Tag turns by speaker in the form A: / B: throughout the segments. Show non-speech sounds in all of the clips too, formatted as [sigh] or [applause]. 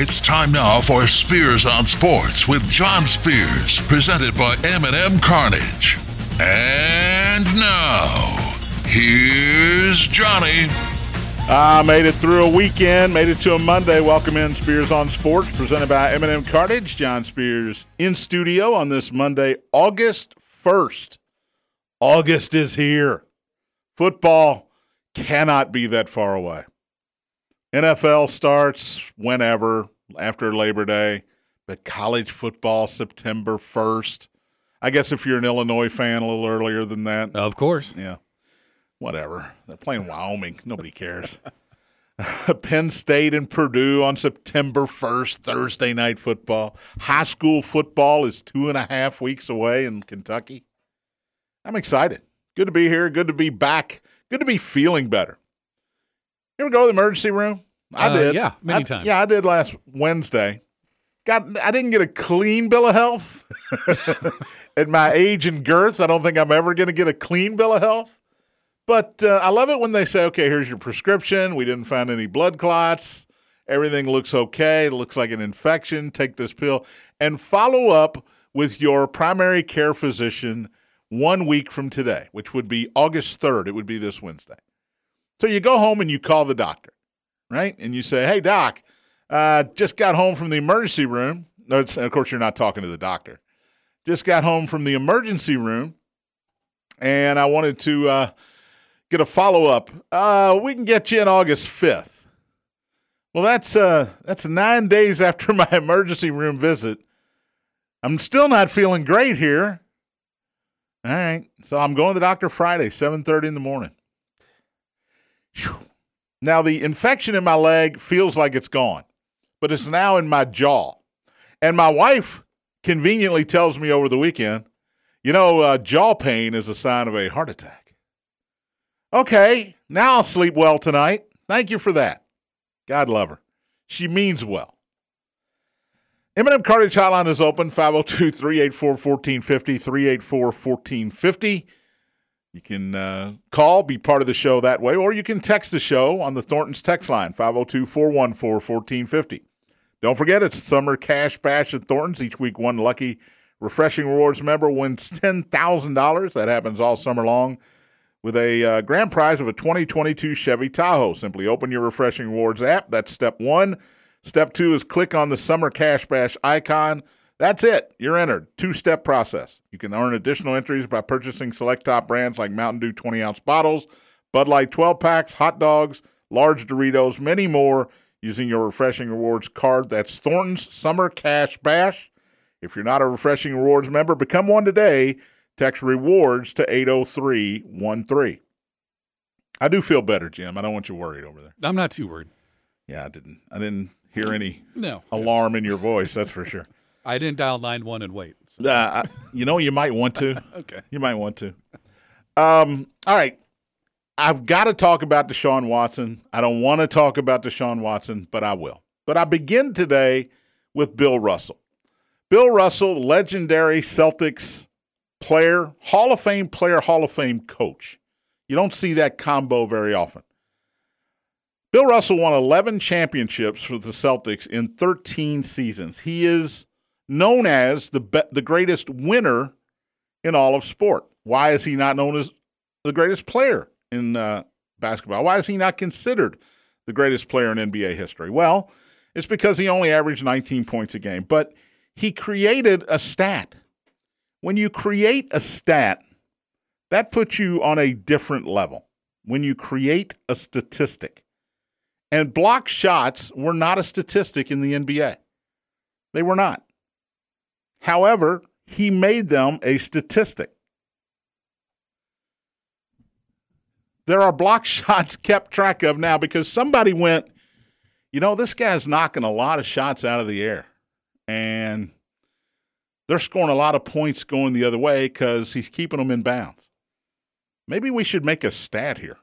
A: It's time now for Spears on Sports with John Spears, presented by M&M Cartage. And now, here's Johnny.
B: I made it through a weekend, made it to a Monday. Welcome in Spears on Sports, presented by M&M Cartage. John Spears in studio on this Monday, August 1st. August is here. Football cannot be that far away. NFL starts whenever, after Labor Day, but college football September 1st. I guess if you're an Illinois fan, a little earlier than that.
C: Of course.
B: Yeah. Whatever. They're playing Wyoming. Nobody cares. [laughs] Penn State and Purdue on September 1st, Thursday night football. High school football is two and a half weeks away in Kentucky. I'm excited. Good to be here. Good to be back. Good to be feeling better. You ever go to the emergency room? I
C: Uh,
B: did.
C: yeah, many
B: I-
C: times.
B: Yeah, I did last Wednesday. Got I didn't get a clean bill of health. [laughs] At my age and girth, I don't think I'm ever going to get a clean bill of health. But uh, I love it when they say, "Okay, here's your prescription. We didn't find any blood clots. Everything looks okay. It looks like an infection. Take this pill and follow up with your primary care physician one week from today, which would be August 3rd. It would be this Wednesday. So you go home and you call the doctor, right? And you say, "Hey, doc, uh, just got home from the emergency room." It's- of course, you're not talking to the doctor. Just got home from the emergency room, and I wanted to uh, get a follow up. Uh, we can get you in August 5th. Well, that's uh, that's nine days [laughs] after my emergency room visit. I'm still not feeling great here. All right, so I'm going to the doctor Friday, 7:30 in the morning. Now the infection in my leg feels like it's gone, but it's now in my jaw. And my wife conveniently tells me over the weekend, you know, uh, jaw pain is a sign of a heart attack. Okay, now I'll sleep well tonight. Thank you for that. God love her. She means well. M&M Cartage Hotline is open 502 384 1450, 384 1450. You can uh, call, be part of the show that way, or you can text the show on the Thornton's text line, 502 414 1450. Don't forget, it's Summer Cash Bash at Thornton's. Each week, one lucky Refreshing Rewards member wins $10,000. That happens all summer long with a uh, grand prize of a 2022 Chevy Tahoe. Simply open your Refreshing Rewards app. That's step one. Step two is click on the Summer Cash Bash icon. That's it. You're entered. Two step process. You can earn additional entries by purchasing select top brands like Mountain Dew 20 ounce bottles, Bud Light 12 packs, hot dogs, large Doritos, many more using your Refreshing Rewards card. That's Thornton's Summer Cash Bash. If you're not a Refreshing Rewards member, become one today. Text rewards to 80313. I do feel better, Jim. I don't want you worried over there.
C: I'm not too worried.
B: Yeah, I didn't. I didn't hear any
C: No.
B: alarm in your voice. That's for sure.
C: I didn't dial 9 1 and wait. So-
B: Uh, you know, you might want to. [laughs]
C: Okay.
B: You might want to. Um, all right. I've got to talk about Deshaun Watson. I don't want to talk about Deshaun Watson, but I will. But I begin today with Bill Russell. Bill Russell, legendary Celtics player, Hall of Fame player, Hall of Fame coach. You don't see that combo very often. Bill Russell won 11 championships for the Celtics in 13 seasons. He is known as the be- the greatest winner in all of sport. Why is he not known as the greatest player in uh, basketball? Why is he not considered the greatest player in NBA history? Well, it's because he only averaged 19 points a game, but he created a stat. When you create a stat, that puts you on a different level. When you create a statistic. And block shots were not a statistic in the NBA. They were not. However, he made them a statistic. There are block [laughs] shots kept track of now because somebody went, you know, this guy's knocking a lot of shots out of the air. And they're scoring a lot of points going the other way because he's keeping them in bounds. Maybe we should make a stat here.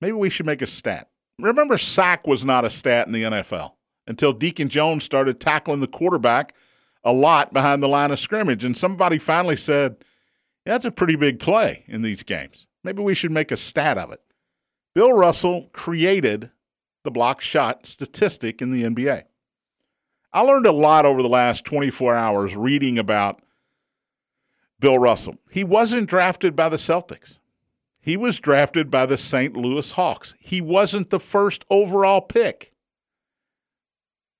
B: Maybe we should make a stat. Remember, sack was not a stat in the NFL until Deacon Jones started tackling the quarterback a lot behind the line of scrimmage. And somebody finally said, yeah, that's a pretty big play in these games. Maybe we should make a stat of it. Bill Russell created the block shot statistic in the NBA. I learned a lot over the last 24 hours reading about Bill Russell. He wasn't drafted by the Celtics. He was drafted by the St. Louis Hawks. He wasn't the first overall pick.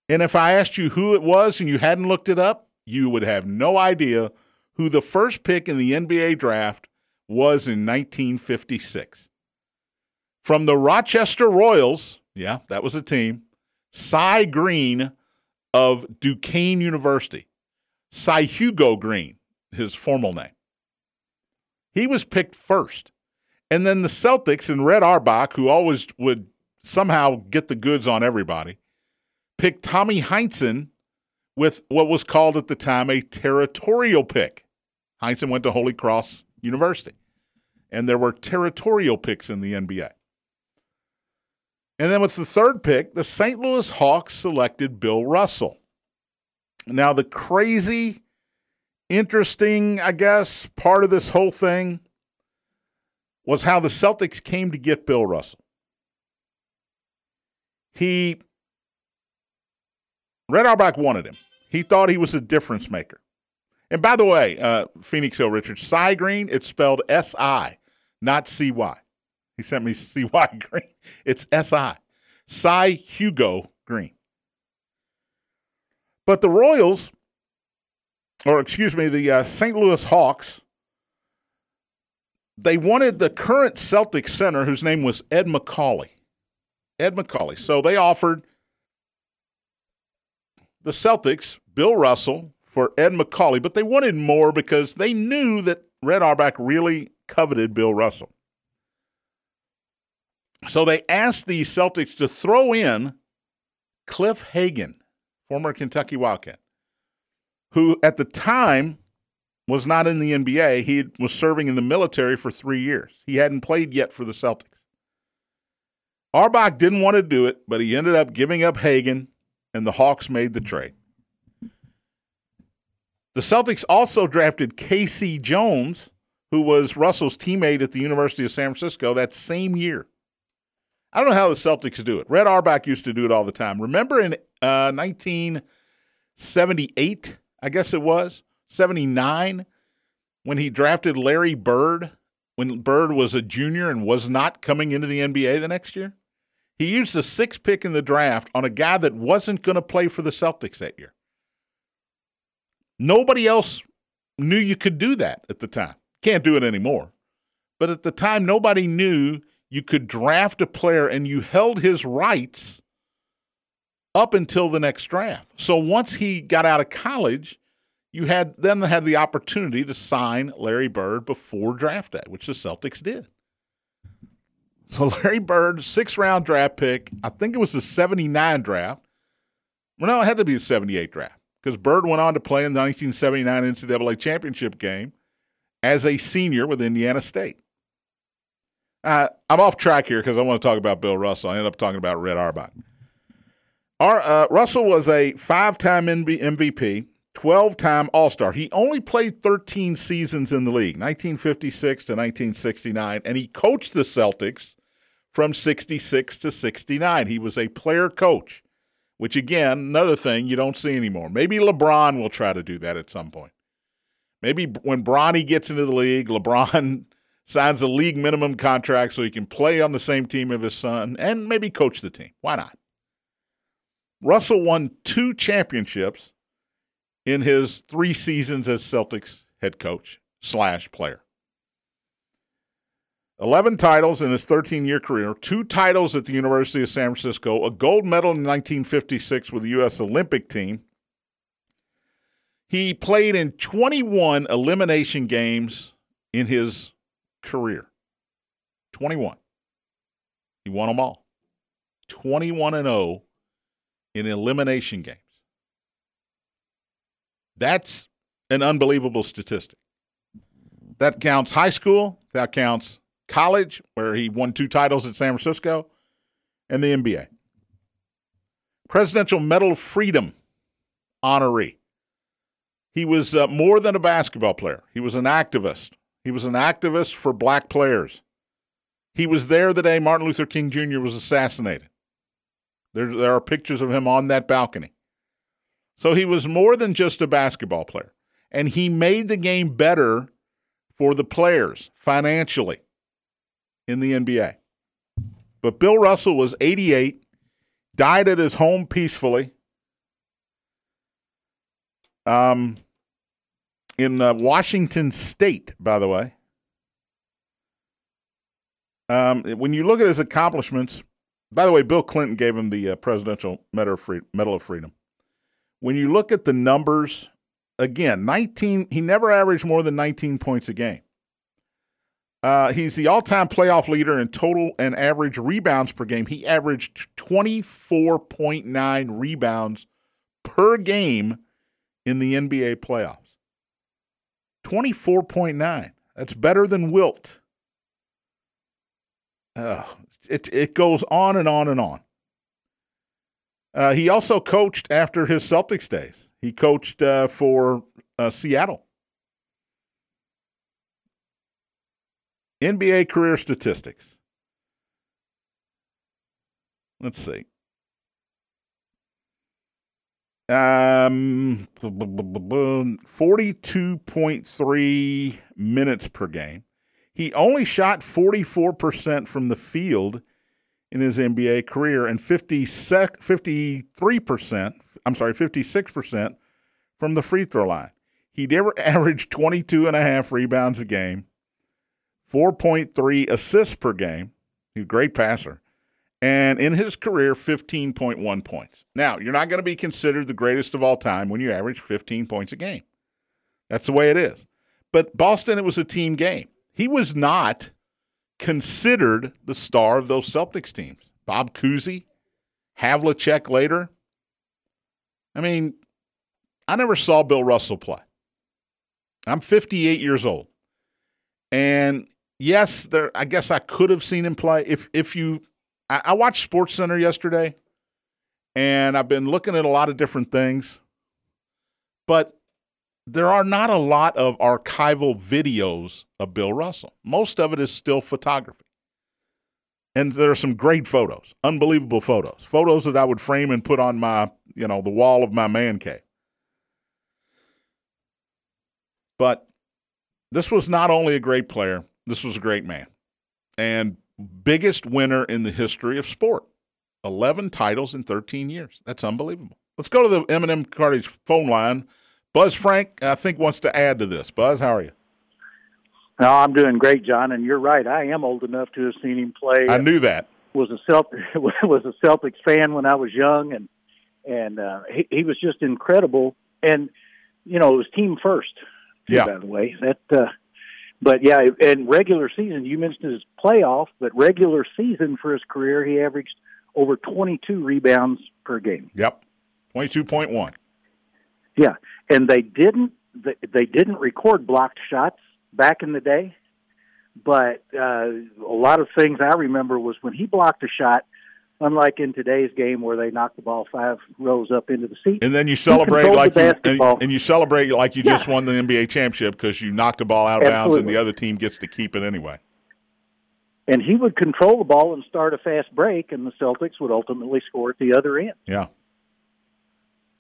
B: And if I asked you who it was and you hadn't looked it up, you would have no idea who the first pick in the NBA draft was in 1956. From the Rochester Royals, yeah, that was a team, Si Green of Duquesne University. Sihugo Green, his formal name. He was picked first. And then the Celtics and Red Auerbach, who always would somehow get the goods on everybody, picked Tommy Heinsohn with what was called at the time a territorial pick. Heinsohn went to Holy Cross University, and there were territorial picks in the NBA. And then with the third pick, the St. Louis Hawks selected Bill Russell. Now, the crazy, interesting, I guess, part of this whole thing was how the Celtics came to get Bill Russell. He, Red Auerbach wanted him. He thought he was a difference maker. And by the way, uh, Phoenix Hill Richards, Si Green, it's spelled S I, not C Y. He sent me [laughs] C Y Green. It's S I. Sihugo Green. But the Royals, or excuse me, the uh, St. Louis Hawks, they wanted the current Celtic center, whose name was Ed Macauley. Ed Macauley. So they offered the Celtics Bill Russell for Ed Macauley, but they wanted more because they knew that Red Auerbach really coveted Bill Russell. So they asked the Celtics to throw in Cliff Hagan, former Kentucky Wildcat, who at the time was not in the NBA. He was serving in the military for three years. He hadn't played yet for the Celtics. Auerbach didn't want to do it, but he ended up giving up Hagan, and the Hawks made the trade. The Celtics also drafted Casey Jones, who was Russell's teammate at the University of San Francisco that same year. I don't know how the Celtics do it. Red Auerbach used to do it all the time. Remember in uh, 1978, I guess it was, 79, when he drafted Larry Bird, when Bird was a junior and was not coming into the NBA the next year? He used the sixth pick in the draft on a guy that wasn't going to play for the Celtics that year. Nobody else knew you could do that at the time. Can't do it anymore. But at the time, nobody knew you could draft a player and you held his rights up until the next draft. So once he got out of college, you had then had the opportunity to sign Larry Bird before draft day, which the Celtics did. So [laughs] Larry Bird, six round draft pick, I think it was the 79 draft. Well, no, it had to be the 78 draft because Bird went on to play in the 1979 NCAA championship game as a senior with Indiana State. Uh, I'm off track here because I want to talk about Bill Russell. I ended up talking about Red Auerbach. Our, uh, Russell was a five time MVP, 12 time All Star. He only played 13 seasons in the league, 1956 to 1969, and he coached the Celtics from 66 to 69. He was a player coach, which, again, another thing you don't see anymore. Maybe LeBron will try to do that at some point. Maybe when Bronny gets into the league, [laughs] LeBron signs a league minimum contract so he can play on the same team of his son and maybe coach the team. Why not? Russell won two championships in his three seasons as Celtics head coach slash player. 11 titles in his 13 year career, two titles at the University of San Francisco, a gold medal in 1956 with the U.S. Olympic team. He played in 21 elimination games in his career 21. He won them all. 21 and 0 in elimination games. That's an unbelievable statistic. That counts high school, that counts college, where he won two titles at San Francisco, and the NBA. Presidential Medal of Freedom honoree. He was uh, more than a basketball player, he was an activist. He was an activist for black players. He was there the day Martin Luther King Jr. was assassinated. There, there are pictures of him on that balcony. So he was more than just a basketball player. And he made the game better for the players financially in the NBA. But Bill Russell was 88, died at his home peacefully. Um, in uh, Washington State, by the way. Um, when you look at his accomplishments, by the way, Bill Clinton gave him the uh, Presidential Medal of, Freedom. When you look at the numbers, again, 19, he never averaged more than 19 points a game. Uh, he's the all time playoff leader in total and average rebounds per game. He averaged 24.9 rebounds per game in the NBA playoffs. 24.9. That's better than Wilt. Uh, it, it goes on and on and on. Uh, he also coached after his Celtics days. He coached uh, for uh, Seattle. NBA career statistics. Let's see. Um, 42.3 minutes per game. He only shot 44% from the field in his NBA career and 50 sec, 53%, I'm sorry, 56% from the free throw line. He never [laughs] averaged 22 and a half rebounds a game, 4.3 assists per game. He's a great passer and in his career, 15.1 points. Now, you're not going to be considered the greatest of all time when you average 15 points a game. That's the way it is. But Boston, it was a team game. He was not considered the star of those Celtics teams. Bob Cousy, Havlicek later. I mean, I never saw Bill Russell play. I'm 58 years old. And yes, there I guess I could have seen him play if if you I, I watched Sports Center yesterday, and I've been looking at a lot of different things, but there are not a lot of archival videos of Bill Russell. Most of it is still photography. And there are some great photos, unbelievable photos, photos that I would frame and put on my, you know, the wall of my man cave. But this was not only a great player, this was a great man. And biggest winner in the history of sport. 11 titles in 13 years. That's unbelievable. Let's go to the M&M Cartage phone line. Buzz Frank, I think, wants to add to this. Buzz, how are you?
D: No, I'm doing great, John, and you're right. I am old enough to have seen him play.
B: I knew that.
D: Was a Celt- [laughs] was a Celtics fan when I was young, and and uh, he, he was just incredible. And you know, it was team first. Too,
B: yeah.
D: By the way, that uh, but yeah, in regular season, you mentioned his playoff, but regular season for his career, he averaged over 22 rebounds per game.
B: Yep, 22.1.
D: Yeah, and they didn't they didn't record blocked shots back in the day, but uh, a lot of things I remember was when he blocked a shot, unlike in today's game where they knock the ball five rows up into the seat.
B: And then you celebrate like you and, and, you celebrate like you yeah. just won the NBA championship because you knocked the ball out of bounds and the other team gets to keep it anyway.
D: And he would control the ball and start a fast break, and the Celtics would ultimately score at the other end.
B: Yeah.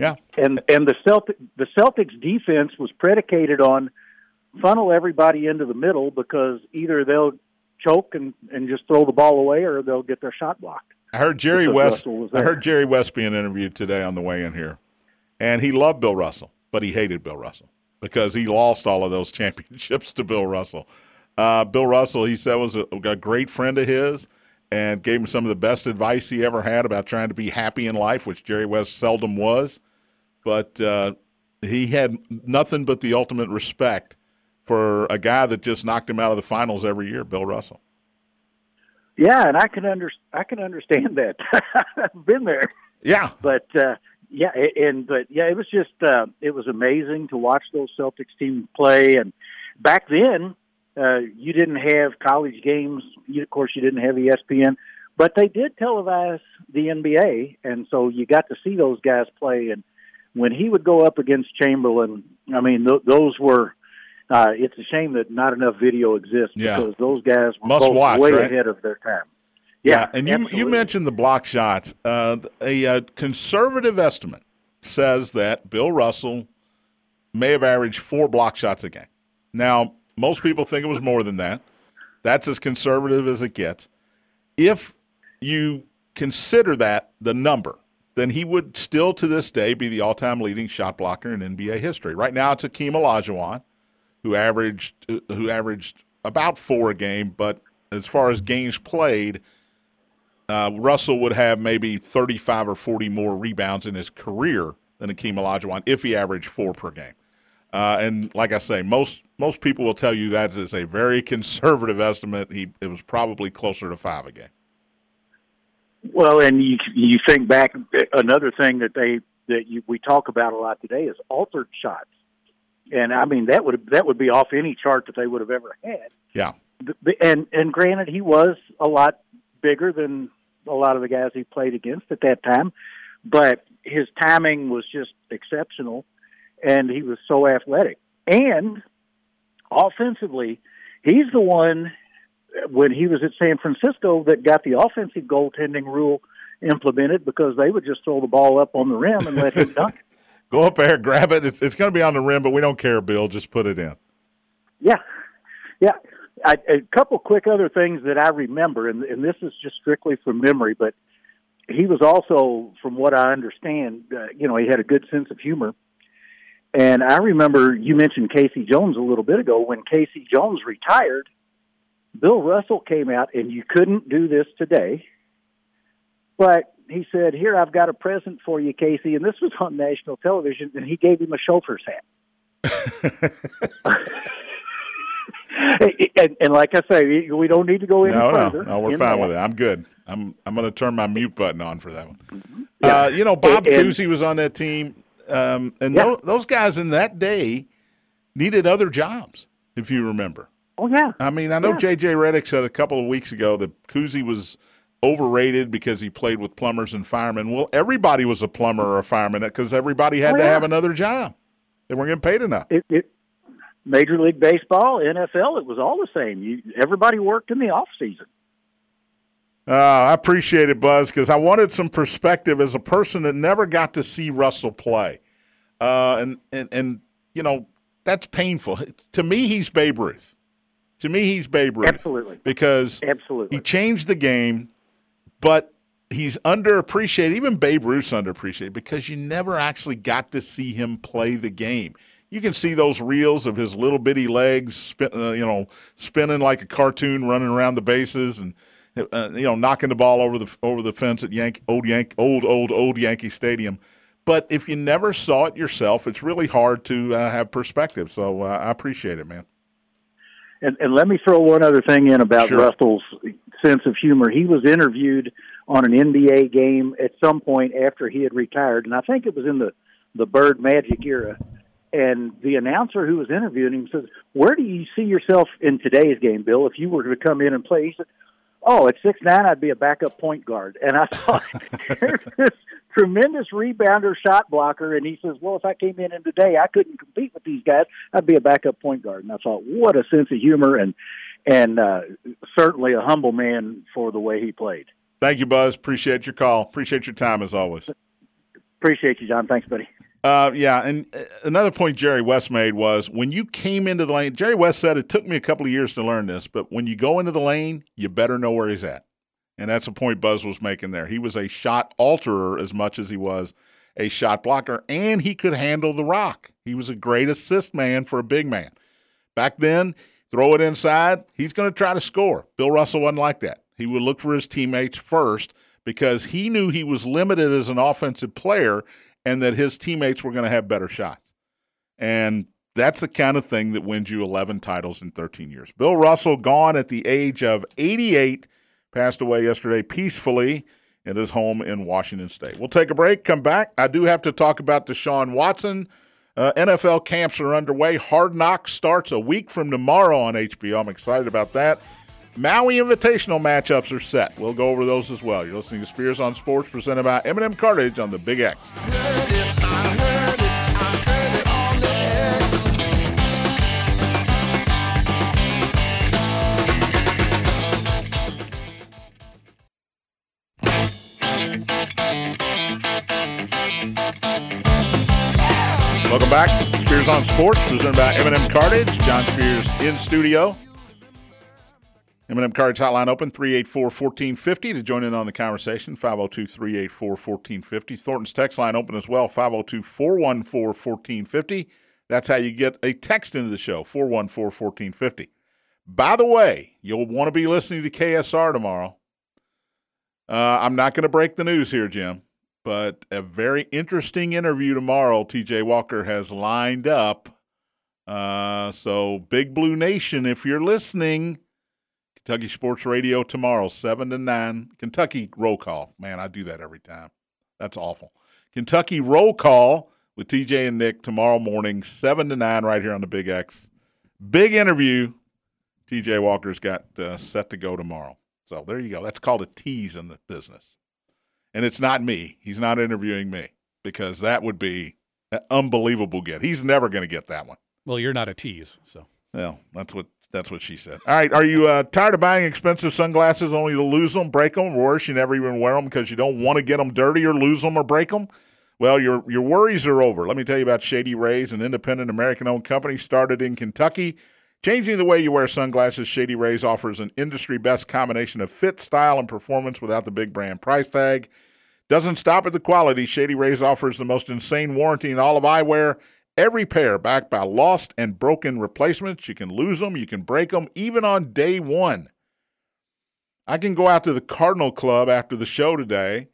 B: Yeah.
D: And and the Celtic the Celtics defense was predicated on funnel everybody into the middle because either they'll choke and, and just throw the ball away or they'll get their shot blocked.
B: I heard Jerry West. I heard Jerry West being interviewed today on the way in here, and he loved Bill Russell, but he hated Bill Russell because he lost all of those [laughs] championships to Bill Russell. Uh, Bill Russell, he said, was a, a, great friend of his and gave him some of the best advice he ever had about trying to be happy in life, which Jerry West seldom was. But uh, he had nothing but the ultimate respect for a guy that just knocked him out of the finals every year, Bill Russell.
D: Yeah, and I can under I can understand [laughs] that. I've been there.
B: Yeah,
D: but uh, yeah, and but yeah, it was just uh, it was amazing to watch those Celtics team play. And back then, uh, you didn't have college games. You, of course, you didn't have ESPN, but they did televise the NBA, and so you got to see those guys play. And when he would go up against Chamberlain, I mean, th- those were uh, it's a shame that not enough video exists
B: yeah.
D: because those guys were
B: Must watch,
D: way
B: right?
D: ahead of their time. Yeah,
B: and you you mentioned the block shots. Uh, a, a conservative estimate says that Bill Russell may have averaged four block shots a game. Now, most people think it was more than that. That's as conservative as it gets. If you consider that the number, then he would still to this day be the all-time leading shot blocker in NBA history. Right now, it's Akeem Olajuwon, who averaged who averaged about four a game, but as far as games played, uh, Russell would have maybe 35 or 40 more rebounds in his career than Akeem Olajuwon if he averaged four per game. Uh, and like I say, most most people will tell you that is a very [laughs] conservative estimate. He it was probably closer to five a game.
D: Well, and you you think back another thing that they that you, we talk about a lot today is altered shots, and I mean that would that would be off any chart that they would have ever had.
B: Yeah,
D: and and granted, he was a lot bigger than a lot of the guys he played against at that time, but his timing was just exceptional, and he was so athletic. And offensively, he's the one when he was at San Francisco that got the offensive goaltending rule implemented because they would just throw the ball up on the rim and let him [laughs] dunk it.
B: Go up there, grab it. It's, it's going to be on the rim, but we don't care, Bill. Just put it in.
D: Yeah, yeah. I, a couple quick other things that I remember, and, and this is just strictly from memory, but he was also, from what I understand, uh, you know, he had a good sense of humor. And I remember you mentioned Casey Jones a little bit ago. When Casey Jones retired, Bill Russell came out, and you couldn't do this today, but he said, "Here, I've got a present for you, Casey," and this was on national television, and he gave him a chauffeur's hat. [laughs] and, and, like I say, we don't need to go any
B: no,
D: further.
B: No, no, we're fine
D: that.
B: with it. I'm good. I'm I'm going to turn my mute button on for that one.
D: Mm-hmm. Yeah.
B: Uh, you know, Bob
D: and,
B: Cousy was on that team, um, and
D: yeah.
B: those, those guys in that day needed other jobs. If you remember.
D: Oh yeah.
B: I mean, I know
D: yeah.
B: J.J. Redick said a couple of weeks ago that Cousy was overrated because he played with plumbers and firemen. Well, everybody was a plumber or a fireman because everybody had
D: oh,
B: to
D: yeah.
B: have another job. They weren't getting paid enough.
D: It, it, Major League Baseball, NFL, it was all the same. You, everybody worked in the off season.
B: Uh, I appreciate it, Buzz, because I wanted some perspective as a person that never got to see Russell play, uh, and and and you know that's painful. To me, he's Babe Ruth. To me, he's Babe Ruth.
D: Absolutely.
B: Because
D: Absolutely.
B: he changed the game, but he's underappreciated. Even Babe Ruth's underappreciated because you never actually got to see him play the game. You can see those reels of his little bitty legs, spin, uh, you know, spinning like a cartoon, running around the bases, and uh, you know, knocking the ball over the over the fence at Yank old Yank old old old Yankee Stadium. But if you never saw it yourself, it's really hard to uh, have perspective. So uh, I appreciate it, man.
D: And, and let me throw one other thing in about
B: Sure.
D: Russell's sense of humor. He was interviewed on an NBA game at some point after he had retired, and I think it was in the the Bird Magic era. And the announcer who was interviewing him says, "Where do you see yourself in today's game, Bill? If you were to come in and play?" He said, "Oh, at six nine, I'd be a backup point guard." And I thought, "There's this tremendous rebounder, shot blocker," and he says, "Well, if I came in and today I couldn't compete with these guys, I'd be a backup point guard." And I thought, "What a sense of humor and and uh, certainly a humble man for the way he played."
B: Thank you, Buzz. Appreciate your call. Appreciate your time as always.
D: Appreciate you, John. Thanks, buddy.
B: Uh, yeah, and uh, another point Jerry West made was when you came into the lane. Jerry West said it took me a couple of years to learn this, but when you go into the lane, you better know where he's at, and that's a point Buzz was making there. He was a shot alterer as much as he was a shot blocker, and he could handle the rock. He was a great assist man for a big man. Back then, throw it inside, he's going to try to score. Bill Russell wasn't like that. He would look for his teammates first because he knew he was limited as an offensive player and that his teammates were going to have better shots. And that's the kind of thing that wins you 11 titles in 13 years. Bill Russell, gone at the age of 88, passed away yesterday peacefully in his home in Washington State. We'll take a break, come back. I do have to talk about Deshaun Watson. Uh, NFL camps are underway. Hard Knocks starts a week from tomorrow on HBO. I'm excited about that. Maui Invitational matchups are set. We'll go over those as well. You're listening to Spears on Sports, presented by M&M Cartage on the Big X. Welcome back. Spears on Sports, presented by M&M Cartage. John Spears in studio. M&M Cartage hotline open, 384-1450 to join in on the conversation, 502-384-1450. Thornton's text line open as well, 502-414-1450. That's how you get a text into the show, 414-1450. By the way, you'll want to be listening to KSR tomorrow. Uh, I'm not going to break the news here, Jim, but a very interesting interview tomorrow. TJ Walker has lined up. Uh, so, Big Blue Nation, if you're listening, Kentucky Sports Radio tomorrow, 7 to 9. Kentucky roll call. Man, I do that every time. That's awful. Kentucky roll call with TJ and Nick tomorrow morning, 7 to 9, right here on the Big X. Big interview. TJ Walker's got uh, set to go tomorrow. So there you go. That's called a tease in the business. And it's not me. He's not interviewing me because that would be an unbelievable get. He's never going to get that one.
C: Well, you're not a tease, so
B: Well, that's what that's what she said. All right, are you uh, tired of buying expensive sunglasses only to lose them, break them, or worse, you never even wear them because you don't want to get them dirty or lose them or break them? Well, your your worries are over. Let me tell you about Shady Rays, an independent American-owned company started in Kentucky. Changing the way you wear sunglasses, Shady Rays offers an industry best combination of fit, style, and performance without the big brand price tag. Doesn't stop at the quality. Shady Rays offers the most insane warranty in all of eyewear. Every pair backed by lost and broken replacements. You can lose them, you can break them, even on day one. I can go out to the Cardinal Club after the show today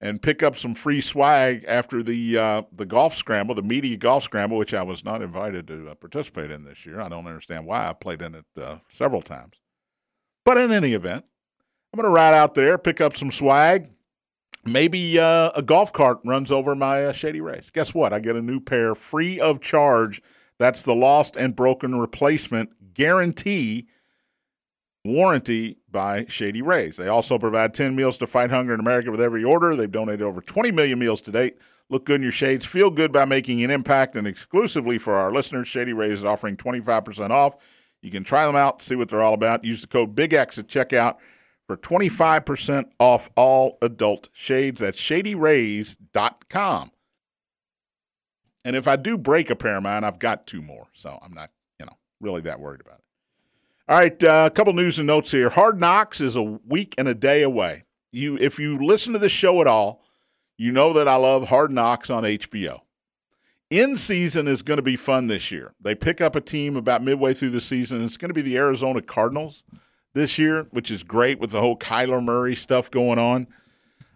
B: and pick up some free swag after the uh, the golf scramble, the media golf scramble, which I was not invited to uh, participate in this year. I don't understand why. I played in it uh, several times, but in any event, I'm going to ride out there, pick up some swag. Maybe uh, a golf cart runs over my uh, Shady Rays. Guess what? I get a new pair free of charge. That's the lost and broken replacement guarantee warranty by Shady Rays. They also provide 10 meals to fight hunger in America with every order. They've donated over 20 million meals to date. Look good in your shades, feel good by making an impact, and exclusively for our listeners, Shady Rays is offering 25% off. You can try them out, see what they're all about. Use the code BIGX at checkout for 25% off all adult shades. That's shadyrays.com. And if I do break a pair of mine, I've got two more. So I'm not, you know, really that worried about it. All right, uh, a couple news and notes here. Hard Knocks is a week and a day away. You, if you listen to the show at all, you know that I love Hard Knocks on HBO. In season is going to be fun this year. They pick up a team about midway through the season. It's going to be the Arizona Cardinals this year, which is great with the whole Kyler Murray stuff going on.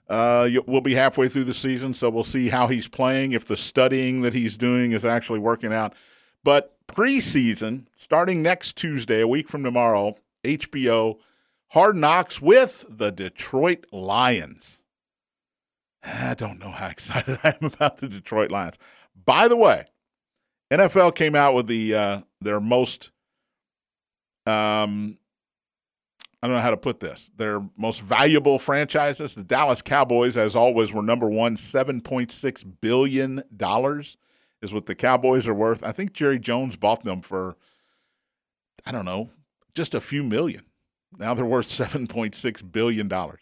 B: Uh, we'll be halfway through the season, so we'll see how he's playing, if the studying that he's doing is actually working out. But preseason, starting next Tuesday, a week from tomorrow, HBO Hard Knocks with the Detroit Lions. I don't know how [laughs] excited I am about the Detroit Lions. By the way, NFL came out with the uh, their most um, I don't know how to put this. Their most valuable franchises, the Dallas Cowboys, as always, were number one. Seven point six billion dollars is what the Cowboys are worth. I think Jerry Jones bought them for, I don't know, just a few million. Now they're worth seven point six billion dollars.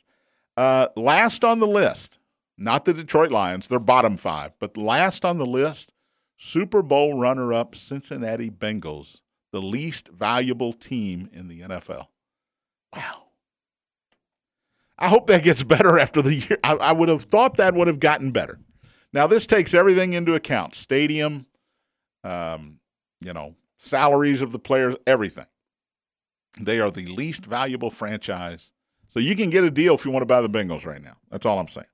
B: Uh, last on the list, not the Detroit Lions, they're bottom five, but last on the list, Super Bowl runner-up Cincinnati Bengals, the least valuable team in the NFL. Wow. I hope that gets better after the year. I, I would have thought that would have gotten better. Now, this takes everything into account stadium, um, you know, salaries of the players, everything. They are the least valuable franchise. So you can get a deal if you want to buy the Bengals right now. That's all I'm saying.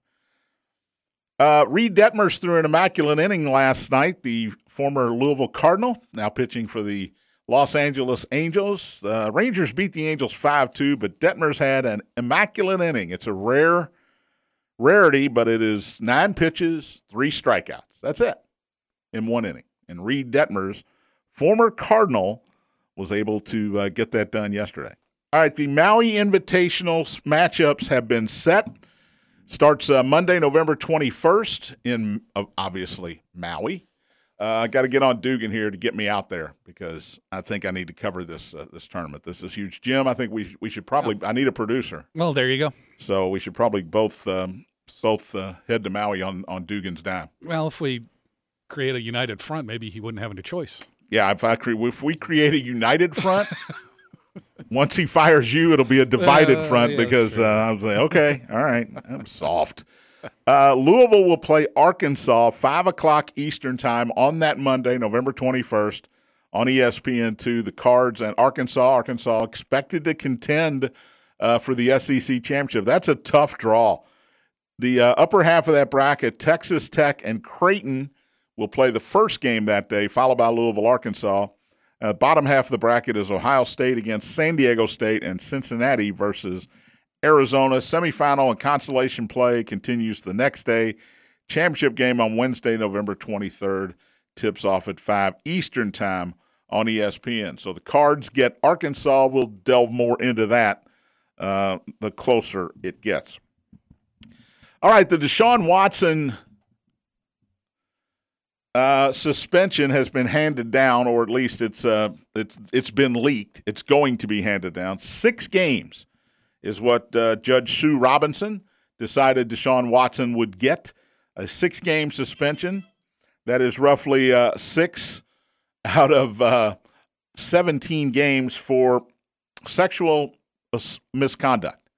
B: Uh, Reid Detmers threw an immaculate inning last night. The former Louisville Cardinal, now pitching for the Los Angeles Angels. Uh, Rangers beat the Angels 5 2, but Detmers had an immaculate inning. It's a rare rarity, but it is nine pitches, three strikeouts. That's it in one inning. And Reid Detmers, former Cardinal, was able to uh, get that done yesterday. All right, the Maui Invitational matchups have been set. Starts uh, Monday, November 21st in uh, obviously Maui. Uh, I got to get on Dugan here to get me out there because I think I need to cover this uh, this tournament. This is huge, Jim. I think we we should probably. I need a producer,
C: Well, there you go.
B: so we should probably both um, both uh, head to Maui on on Dugan's dime.
C: Well, if we create a united front, maybe he wouldn't have any choice.
B: Yeah, if I cre- if we create a united front, [laughs] once he fires you, it'll be a divided
C: Uh,
B: front
C: yeah,
B: because uh, I was like, okay, all right, I'm soft. Uh, Louisville will play Arkansas five o'clock Eastern time on that Monday, November twenty first, on ESPN two. The Cards and Arkansas. Arkansas expected to contend uh, for the SEC championship. That's a tough draw. The uh, upper half of that bracket, Texas Tech and Creighton will play the first game that day, followed by Louisville, Arkansas. Uh, bottom half of the bracket is Ohio State against San Diego State and Cincinnati versus Arizona. Semifinal and consolation play continues the next day. Championship game on Wednesday, November 23rd, tips off at 5 Eastern Time on ESPN. So the Cards get Arkansas. We'll delve more into that uh, the closer it gets. All right, the Deshaun Watson uh, suspension has been handed down, or at least it's uh, it's it's been leaked. It's going to be handed down. Six games is what uh, Judge Sue Robinson decided Deshaun Watson would get. A six-game suspension. That is roughly uh, six out of uh, 17 games for sexual misconduct.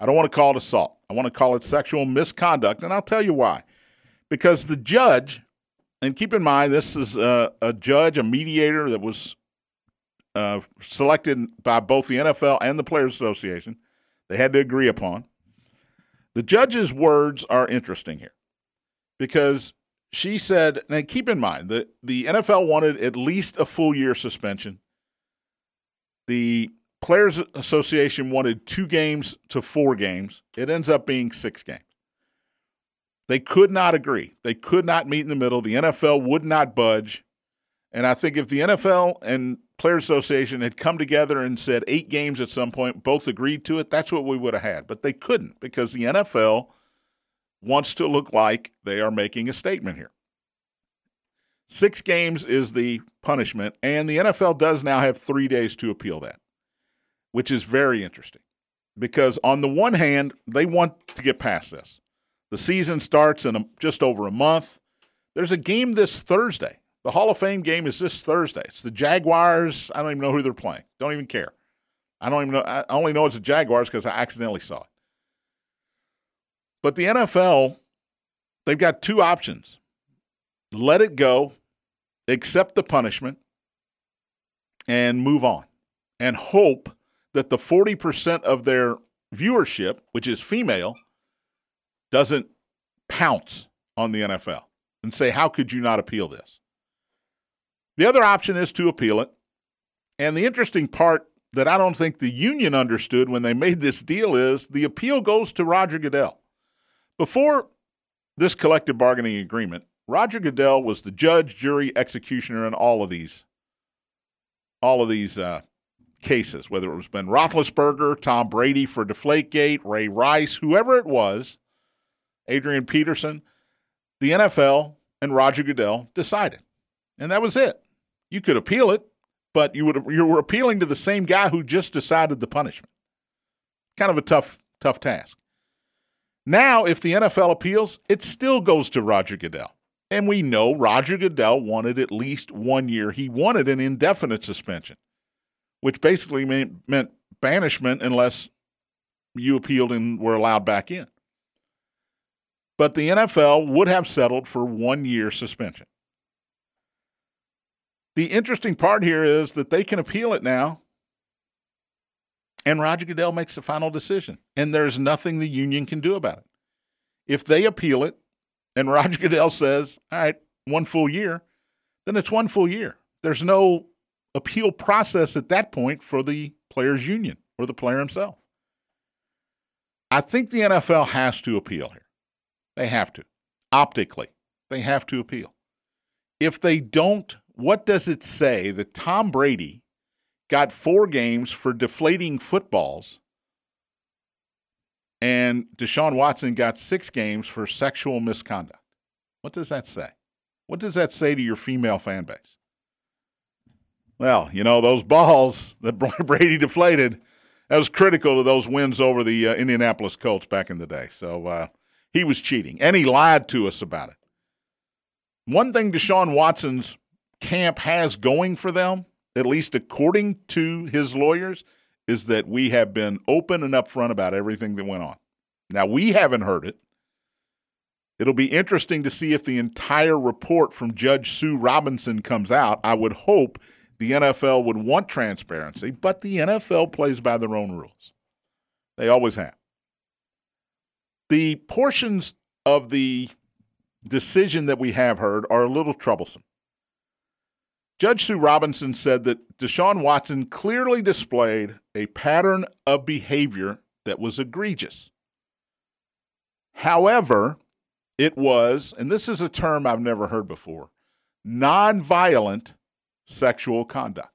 B: I don't want to call it assault. I want to call it sexual misconduct, and I'll tell you why. Because the judge, and keep in mind, this is a, a judge, a mediator that was uh, selected by both the NFL and the Players Association. They had to agree upon. The judge's words are interesting here because she said, now keep in mind that the NFL wanted at least a full year suspension. The Players Association wanted two games to four games. It ends up being six games. They could not agree. They could not meet in the middle. The NFL would not budge. And I think if the NFL and Players Association had come together and said eight games at some point, both agreed to it, that's what we would have had. But they couldn't because the NFL wants to look like they are making a statement here. Six games is the punishment, and the NFL does now have three days to appeal that, which is very interesting because, on the one hand, they want to get past this. The season starts in a, just over a month. There's a game this Thursday. The Hall of Fame game is this Thursday. It's the Jaguars. I don't even know who they're playing. Don't even care. I don't even know. I only know it's the Jaguars because I accidentally saw it. But the NFL, they've got two options let it go, accept the punishment, and move on, and hope that the 40% of their viewership, which is female, doesn't pounce on the NFL and say, How could you not appeal this? The other option is to appeal it. And the interesting part that I don't think the union understood when they made this deal is the appeal goes to Roger Goodell. Before this collective bargaining agreement, Roger Goodell was the judge, jury, executioner in all of these, all of these uh, cases. Whether it was Ben Roethlisberger, Tom Brady for Deflategate, Ray Rice, whoever it was, Adrian Peterson, the NFL and Roger Goodell decided, and that was it. You could appeal it, but you would you were appealing to the same guy who just decided the punishment. Kind of a tough tough task. Now, if the NFL appeals, it still goes to Roger Goodell. And we know Roger Goodell wanted at least one year. He wanted an indefinite suspension, which basically meant, meant banishment unless you appealed and were allowed back in. But the NFL would have settled for one year suspension. The interesting part here is that they can appeal it now, and Roger Goodell makes the final decision, and there's nothing the union can do about it. If they appeal it, and [laughs] Roger Goodell says, all right, one full year, then it's one full year. There's no appeal process at that point for the players' union or the player himself. I think the NFL has to appeal here. They have to. Optically, they have to appeal. If they don't, what does it say that Tom Brady got four games for deflating footballs and Deshaun Watson got six games for sexual misconduct? What does that say? What does that say to your female fan base? Well, you know, those balls that [laughs] Brady deflated, that was critical to those wins over the uh, Indianapolis Colts back in the day. So uh, he was cheating, and he lied to us about it. One thing Deshaun Watson's camp has going for them, at least according to his lawyers, is that we have been open and upfront about everything that went on. Now, we haven't heard it. It'll be interesting to see if the entire report from Judge Sue Robinson comes out. I would hope the NFL would want transparency, but the NFL plays by their own rules. They always have. The portions of the decision that we have heard are a little troublesome. Judge Sue Robinson said that Deshaun Watson clearly displayed a pattern of behavior that was egregious. However, it was, and this is a term I've never heard before, nonviolent sexual conduct.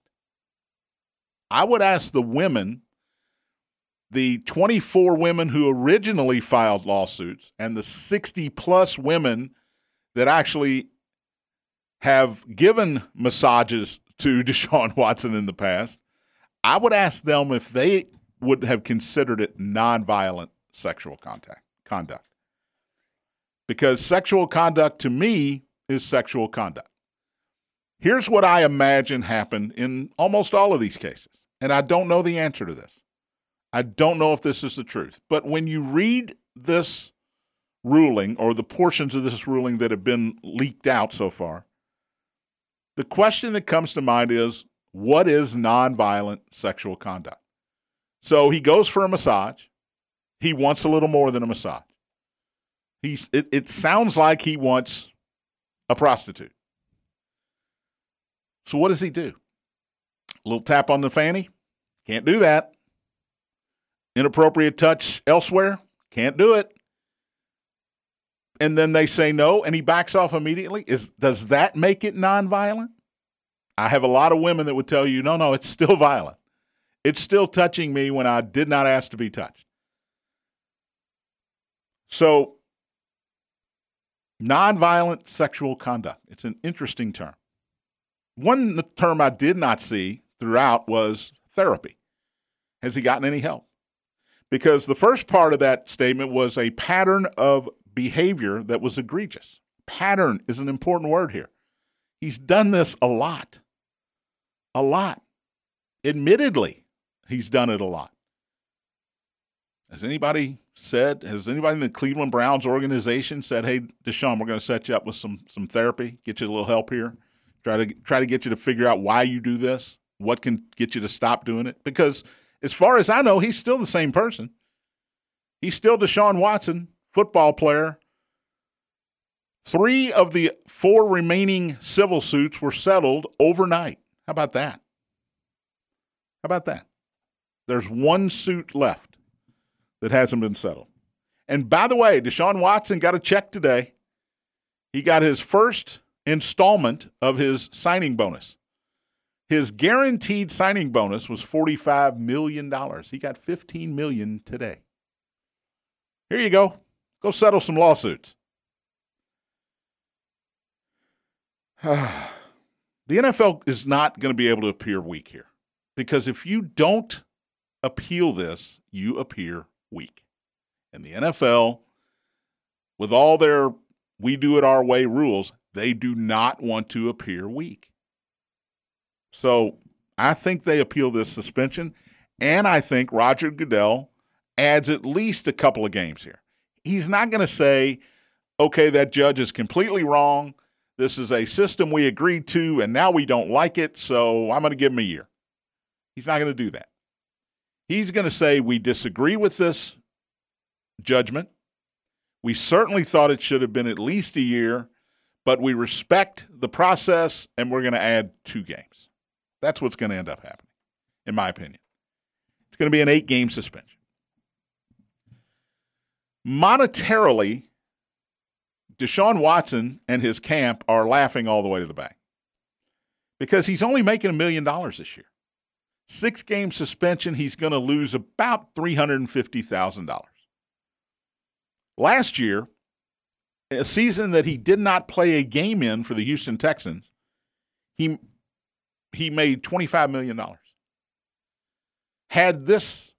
B: I would ask the women, the 24 women who originally filed lawsuits, and the 60 plus women that actually have given massages to [laughs] Deshaun Watson in the past, I would ask them if they would have considered it nonviolent sexual contact conduct. Because sexual conduct to me is sexual conduct. Here's what I imagine happened in almost all of these cases. And I don't know the answer to this. I don't know if this is the truth. But when you read this ruling or the portions of this ruling that have been leaked out so far, the question that comes to mind is what is nonviolent sexual conduct? So he goes for a massage. He wants a little more than a massage. He's, it, it sounds like he wants a prostitute. So what does he do? A little tap on the fanny? Can't do that. Inappropriate touch elsewhere? Can't do it. And then they say no, and he backs off immediately. Is does that make it nonviolent? I have a lot of women that would tell you, no, no, it's still [laughs] violent. It's still touching me when I did not ask to be touched. So, nonviolent sexual conduct. It's an interesting term. One term I did not see throughout was therapy. Has he gotten any help? Because the first part of that statement was a pattern of behavior that was egregious. Pattern is an important word here. He's done this a lot. A lot. Admittedly, he's done it a lot. Has anybody said, has anybody in the Cleveland Browns organization said, hey, Deshaun, we're going to set you up with some, some therapy, get you a little help here? Try to try to get you to figure out why you do this, what can get you to stop doing it. Because as far as I know, he's still the same person. He's still Deshaun Watson, football player. Three of the four remaining civil suits were settled overnight. How about that? How about that? There's one suit left that hasn't been settled. And by the way, Deshaun Watson got a check today. He got his first installment of his signing bonus. His guaranteed signing bonus was $45 million. He got 15 million today. Here you go. Go settle some lawsuits. [sighs] the NFL is not going to be able to appear weak here because if you don't appeal this, you appear weak. And the NFL, with all their we do it our way rules, they do not want to appear weak. So I think they appeal this suspension, and I think Roger Goodell adds at least a couple of games here. He's not going to say, okay, that judge is completely wrong. This is a system we agreed to, and now we don't like it, so I'm going to give him a year. He's not going to do that. He's going to say, we disagree with this judgment. We certainly thought it should have been at least a year, but we respect the process and we're going to add two games. That's what's going to end up happening, in my opinion. It's going to be an eight game suspension. Monetarily, Deshaun Watson and his camp are laughing all the way to the bank because he's only making a million dollars this year. Six game suspension, he's going to lose about $350,000. Last year, a season that he did not play a game in for the Houston Texans, he he made $25 million. Had this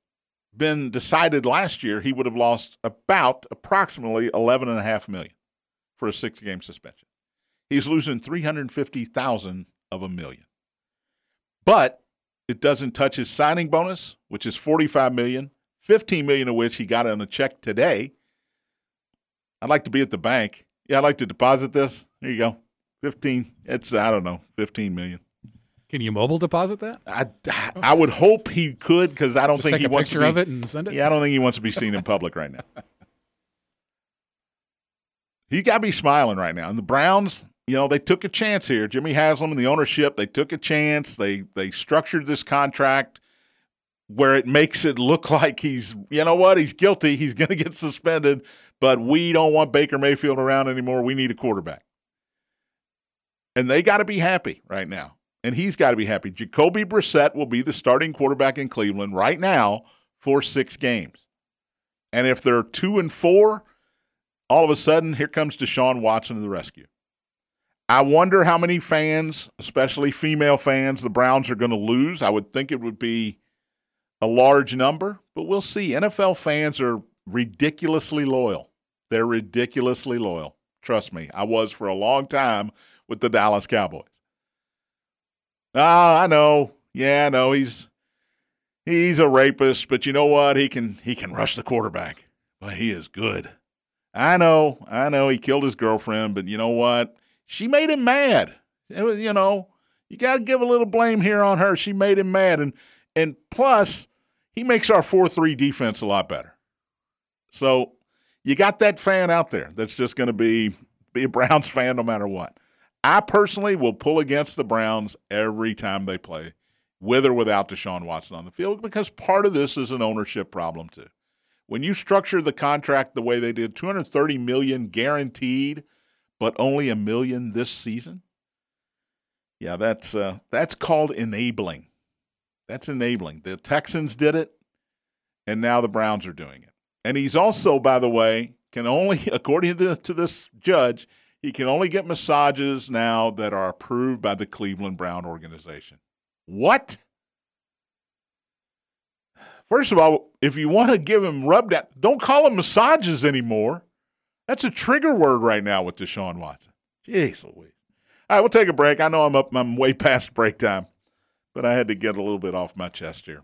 B: been decided last year, he would have lost about approximately eleven and a half million for a six game suspension. He's losing three hundred fifty thousand of a million. But it doesn't touch his signing bonus, which is forty five million, 15 million of which he got on a check today. I'd like to be at the bank. Yeah, I'd like to deposit this. There you go. 15. It's I don't know, 15 million.
C: Can you mobile deposit that?
B: I, I would hope he could because I don't
C: Just
B: think he wants to be,
C: of it and send it.
B: Yeah, I don't think he wants to be seen in public right now. [laughs] He got to be smiling right now. And the Browns, you know, they took a chance here. Jimmy Haslam and the ownership, they took a chance. They they structured this contract where it makes it look [laughs] like he's, you know what, he's guilty. He's [laughs] going to get suspended, but we don't want Baker Mayfield around anymore. We need a quarterback. And they got to be happy right now. And he's got to be happy. Jacoby Brissett will be the starting quarterback in Cleveland right now for six games. And if they're two and four, all of a sudden, here comes Deshaun Watson to the rescue. I wonder how many fans, especially female fans, the Browns are going to lose. I would think it would be a large number, but we'll see. NFL fans are ridiculously loyal. They're ridiculously loyal. Trust me, I was for a long time with the Dallas Cowboys. Ah, I know. Yeah, I know. He's he's a rapist, but you know what? He can he can rush the quarterback. But he is good. I know, I know he killed his girlfriend, but you know what? She made him mad. It was, you know, you got to give a little blame here on her. She made him mad, and and plus, he makes our four three defense a lot better. So you got that fan out there that's just going to be be a Browns [laughs] fan no matter what. I personally will pull against the Browns every time they play, with or without Deshaun Watson on the field, because part of this is an ownership problem too. When you structure the contract the way they did, 230 million guaranteed, but only a million this season. Yeah, that's uh, that's called enabling. That's enabling. The Texans did it, and now the Browns are doing it. And he's also, by the way, can only, [laughs] according to, to this judge, he can only get massages now that are approved by the Cleveland Brown organization. What? First of all, if you want to give him rub down, don't call him massages anymore. That's a trigger word right now with Deshaun Watson. Jeez Louise. All right, we'll take a break. I know I'm up, I'm way past break time, but I had to get a little bit off my chest here.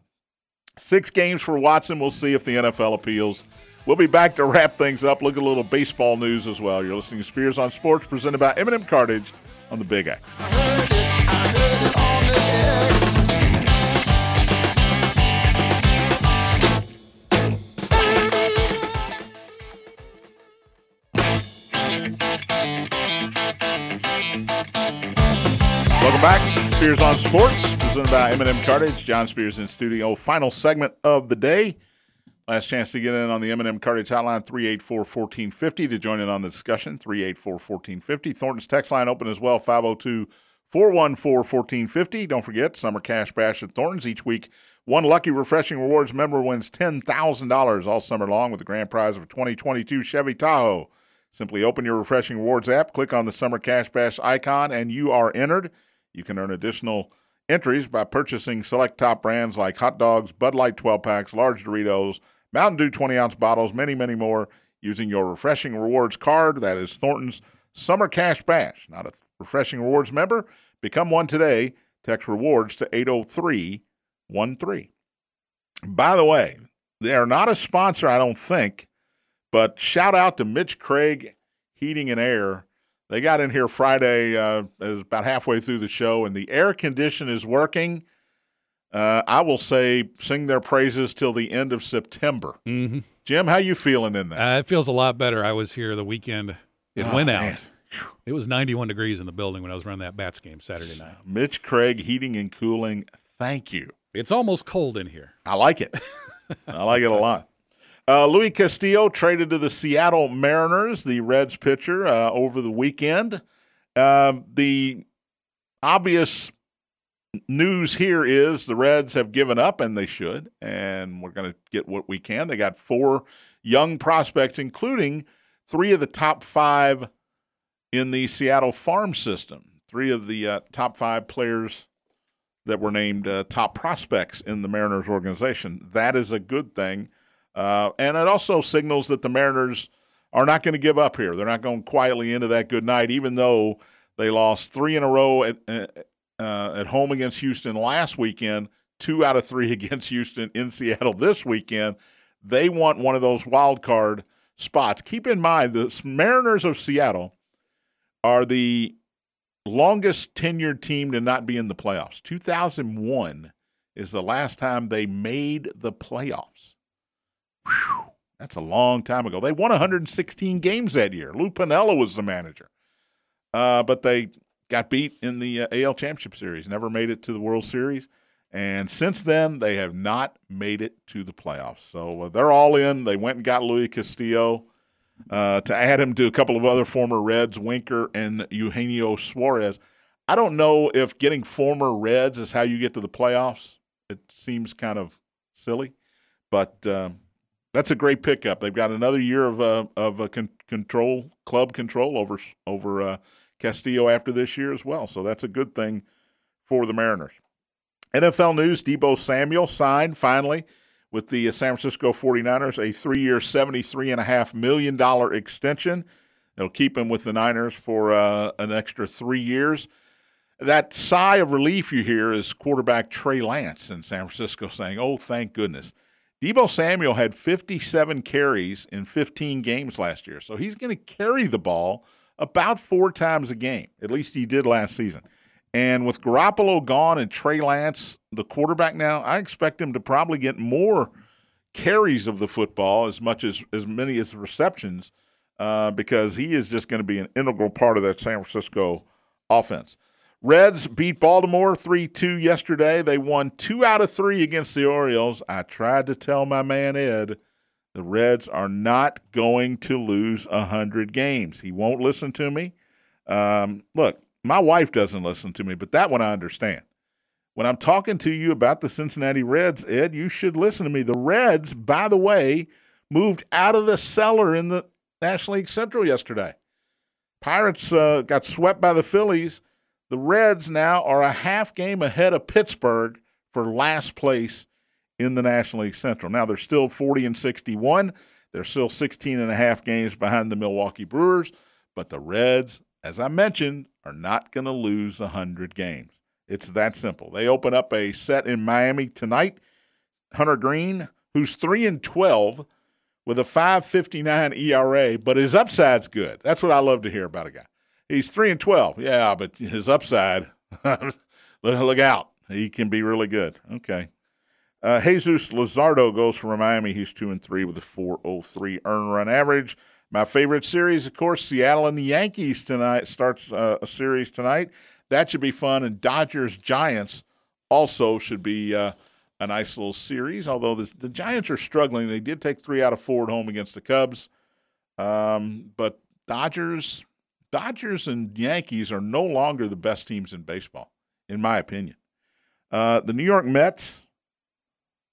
B: Six games for Watson. We'll see if the NFL appeals. We'll be back to wrap things up. Look at a little baseball news as well. You're listening to Spears on Sports, presented by M&M Cartage on the Big X. Welcome back. Spears on Sports, presented by M&M Cartage. John Spears in studio. Final segment of the day. Last chance to get in on the M&M Cartage hotline, 384 1450 to join in on the discussion, 384 1450. Thornton's text line open as well, 502 414 1450. Don't forget, Summer Cash Bash at Thornton's each week. One lucky Refreshing Rewards member wins $10,000 all summer long with the grand prize of a 2022 Chevy Tahoe. Simply open your Refreshing Rewards app, click on the Summer Cash Bash icon, and you are entered. You can earn additional entries by purchasing select top brands like hot dogs, Bud Light 12 packs, large Doritos, Mountain Dew 20 ounce bottles, many, many more using your Refreshing Rewards card. That is Thornton's Summer Cash Bash. Not a Refreshing Rewards member? Become one today. Text rewards to 80313. By the way, they are not a sponsor, I don't think, but shout out to Mitch Craig Heating and Air. They got in here Friday, uh, about halfway through the show, and the air condition is working. Uh, I will say, sing their praises till the end of September.
C: Mm-hmm.
B: Jim, how you feeling in there?
C: Uh, it feels a lot better. I was here the weekend. It
B: Oh,
C: went
B: man.
C: out. It was 91 degrees in the building when I was running that Bats game Saturday night.
B: Mitch Craig Heating and Cooling, thank you.
C: It's almost cold in here.
B: I like it. [laughs] I like it a lot. Uh, Louis Castillo traded to the Seattle Mariners, the Reds pitcher, uh, over the weekend. Um the obvious news here is the Reds have given up, and they should, and we're going to get what we can. They got four young prospects, including three of the top five in the Seattle farm system, three of the uh, top five players that were named uh, top prospects in the Mariners organization. That is a good thing. Uh, and it also signals that the Mariners are not going to give up here. They're not going quietly into that good night, even though they lost three in a row at, uh, at home against Houston last weekend, two out of three [laughs] against Houston in Seattle this weekend. They want one of those wild card spots. Keep in mind, the Mariners of Seattle are the longest tenured team to not be in the playoffs. 2001 is the last time they made the playoffs. Whew, that's a long time ago. They won 116 games that year. Lou Piniella was the manager. Uh, but they got beat in the uh, AL Championship Series, never made it to the World Series. And since then, they have not made it to the playoffs. So uh, they're all in. They went and got Luis Castillo uh, to add him to a couple of other former Reds, Winker and Eugenio Suarez. I don't know if getting former Reds is how you get to the playoffs. It seems kind of silly, but um, that's a great pickup. They've got another year of uh, of con- control, club control over over uh, Castillo after this year as well. So that's a good thing for the Mariners. NFL news: Deebo Samuel signed finally with the San Francisco 49ers a three year, $73.5 million extension. It'll keep him with the Niners for uh, an extra three years. That sigh of relief you hear is quarterback Trey Lance in San Francisco saying, Oh, thank goodness. Deebo Samuel had 57 carries in 15 games last year, so he's going to carry the ball about four times a game. At least he did last season. And with Garoppolo gone and Trey Lance, the quarterback now, I expect him to probably get more carries of the football as much as as many as receptions uh, because he is just going to be an integral part of that San Francisco offense. Reds beat Baltimore 3 2 yesterday. They won two out of three against the Orioles. I tried to tell my man Ed the Reds are not going to lose 100 games. He won't listen to me. Um, look, my wife doesn't listen to me, but that one I understand. When I'm talking to you about the Cincinnati Reds, Ed, you should listen to me. The Reds, by the way, moved out of the cellar in the National League Central yesterday. Pirates uh, got swept by the Phillies. The Reds now are a half game ahead of Pittsburgh for last place in the National League Central. Now they're still 40 and 61. They're still 16 and a half games behind the Milwaukee Brewers, but the Reds, as I mentioned, are not going to lose 100 games. It's that simple. They open up a set in Miami tonight. Hunter Greene, who's 3 and 12 with a 5.59 ERA, but his upside's good. That's what I love to hear about a guy. He's 3 and 12. Yeah, but his upside [laughs] look out. He can be really good. Okay. Uh, Jesus Luzardo goes for Miami. He's 2 and 3 with a 403 earn run average. My favorite series, of course, Seattle and the Yankees tonight starts uh, a series tonight. That should be fun. And Dodgers Giants also should be uh, a nice little series. Although the, the, Giants are struggling, they did take three out of four at home against the Cubs. Um, but Dodgers, Dodgers and Yankees are no longer the best teams in baseball, in my opinion. Uh, the New York Mets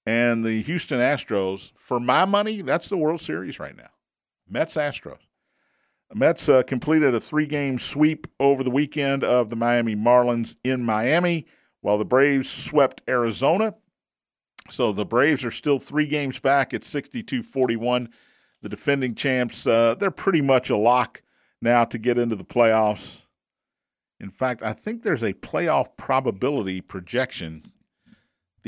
B: and the Houston Astros, for my money, that's the World Series right now. Mets Astros. Mets uh, completed a three game sweep over the weekend of the Miami Marlins in Miami, while the Braves swept Arizona. So the Braves are still three games back at 62 41. The defending champs, uh, they're pretty much a lock now to get into the playoffs. In fact, I think there's a playoff probability projection.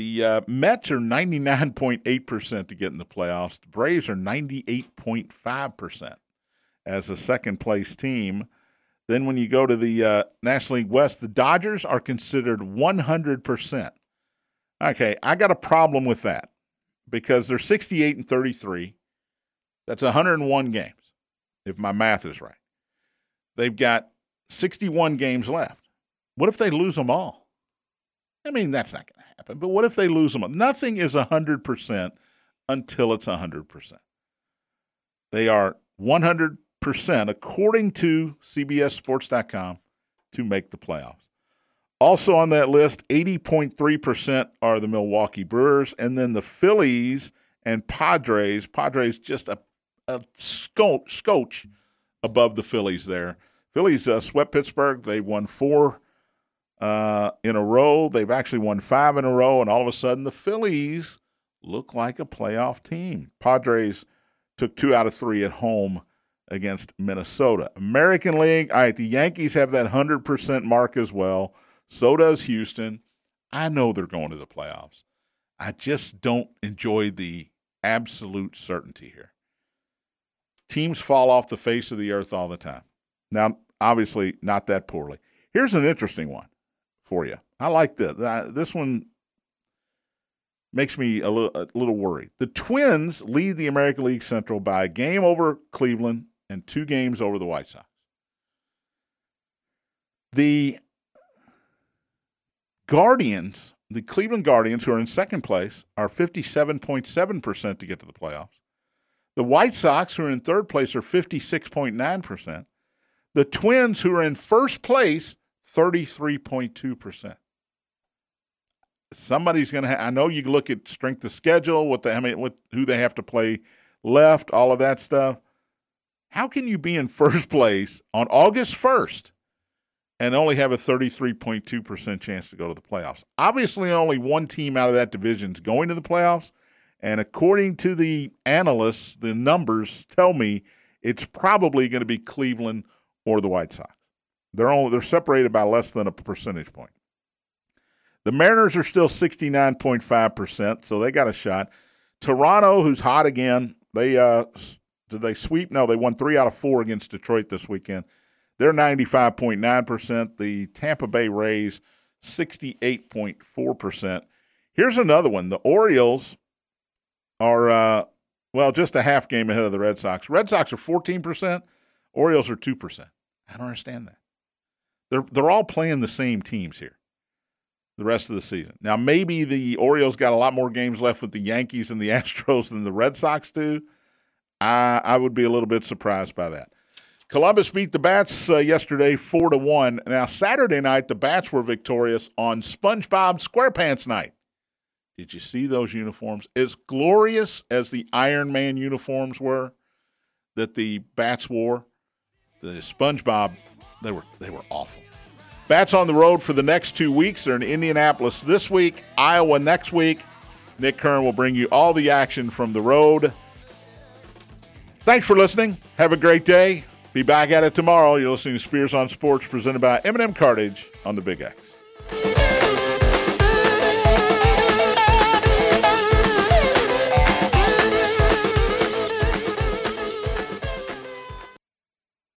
B: The uh, Mets are 99.8% to get in the playoffs. The Braves are 98.5% as a second place team. Then when you go to the uh, National League West, the Dodgers are considered 100%. Okay, I got a problem with that because they're 68 and 33. That's 101 games, if my math is right. They've got 61 games left. What if they lose them all? I mean, that's not going to happen. But what if they lose them all? Nothing is 100% until it's 100%. They are 100 percent, according to CBSSports.com, to make the playoffs. Also on that list, 80.3% are the Milwaukee Brewers, and then the Phillies and Padres. Padres just a, a scotch, scotch above the Phillies there. Phillies uh, swept Pittsburgh. They won four uh, in a row. They've actually won five in a row, and all of a sudden the Phillies look like a playoff team. Padres took two out of three at home against Minnesota. American League, all right, the Yankees have that 100% mark as well. So does Houston. I know they're going to the playoffs. I just don't enjoy the absolute certainty here. Teams fall off the face of the earth all the time. Now, obviously, not that poorly. Here's an interesting one for you. I like. Uh, This one makes me a little, a little worried. The Twins lead the American League Central by a game over Cleveland and two games over the White Sox. The Guardians, the Cleveland Guardians, who are in second place, are 57.7% to get to the playoffs. The White Sox, who are in third place, are 56.9%. The Twins, who are in first place, 33.2%. Somebody's going to. Ha- I know you look at strength of schedule, what the, I mean, what who they have to play left, all of that stuff. How can you be in first [laughs] place on August 1st and only have a 33.2% chance to go to the playoffs? Obviously, only one team out of that division is going to the playoffs. And according to the analysts, the numbers tell me it's probably going to be Cleveland or the White Sox. They're only they're separated by less than a percentage point. The Mariners are still 69.5%, so they got a shot. Toronto, who's hot again, they uh did they sweep? No, they won 3 out of 4 against Detroit this weekend. They're 95.9%. The Tampa Bay Rays 68.4%. Here's another one. The Orioles are uh well, just a half game ahead of the Red Sox. Red Sox are 14%, Orioles are 2%. I don't understand that. They're they're all playing the same teams here the rest of the season. Now, maybe the Orioles got a lot more games left with the Yankees and the [laughs] Astros than the Red Sox do. I I would be a little bit surprised by that. Columbus beat the Bats uh, yesterday four to one. Now Saturday night the Bats were victorious on SpongeBob SquarePants night. Did you see those uniforms? As glorious as the Iron Man uniforms were that the Bats wore, the SpongeBob they were they were awful. Bats on the road for the next two weeks. They're in Indianapolis this week, Iowa next week. Nick Kern will bring you all the action from the road. Thanks for listening. Have a great day. Be back at it tomorrow. You're listening to Spears on Sports presented by M&M Cartage on the Big X.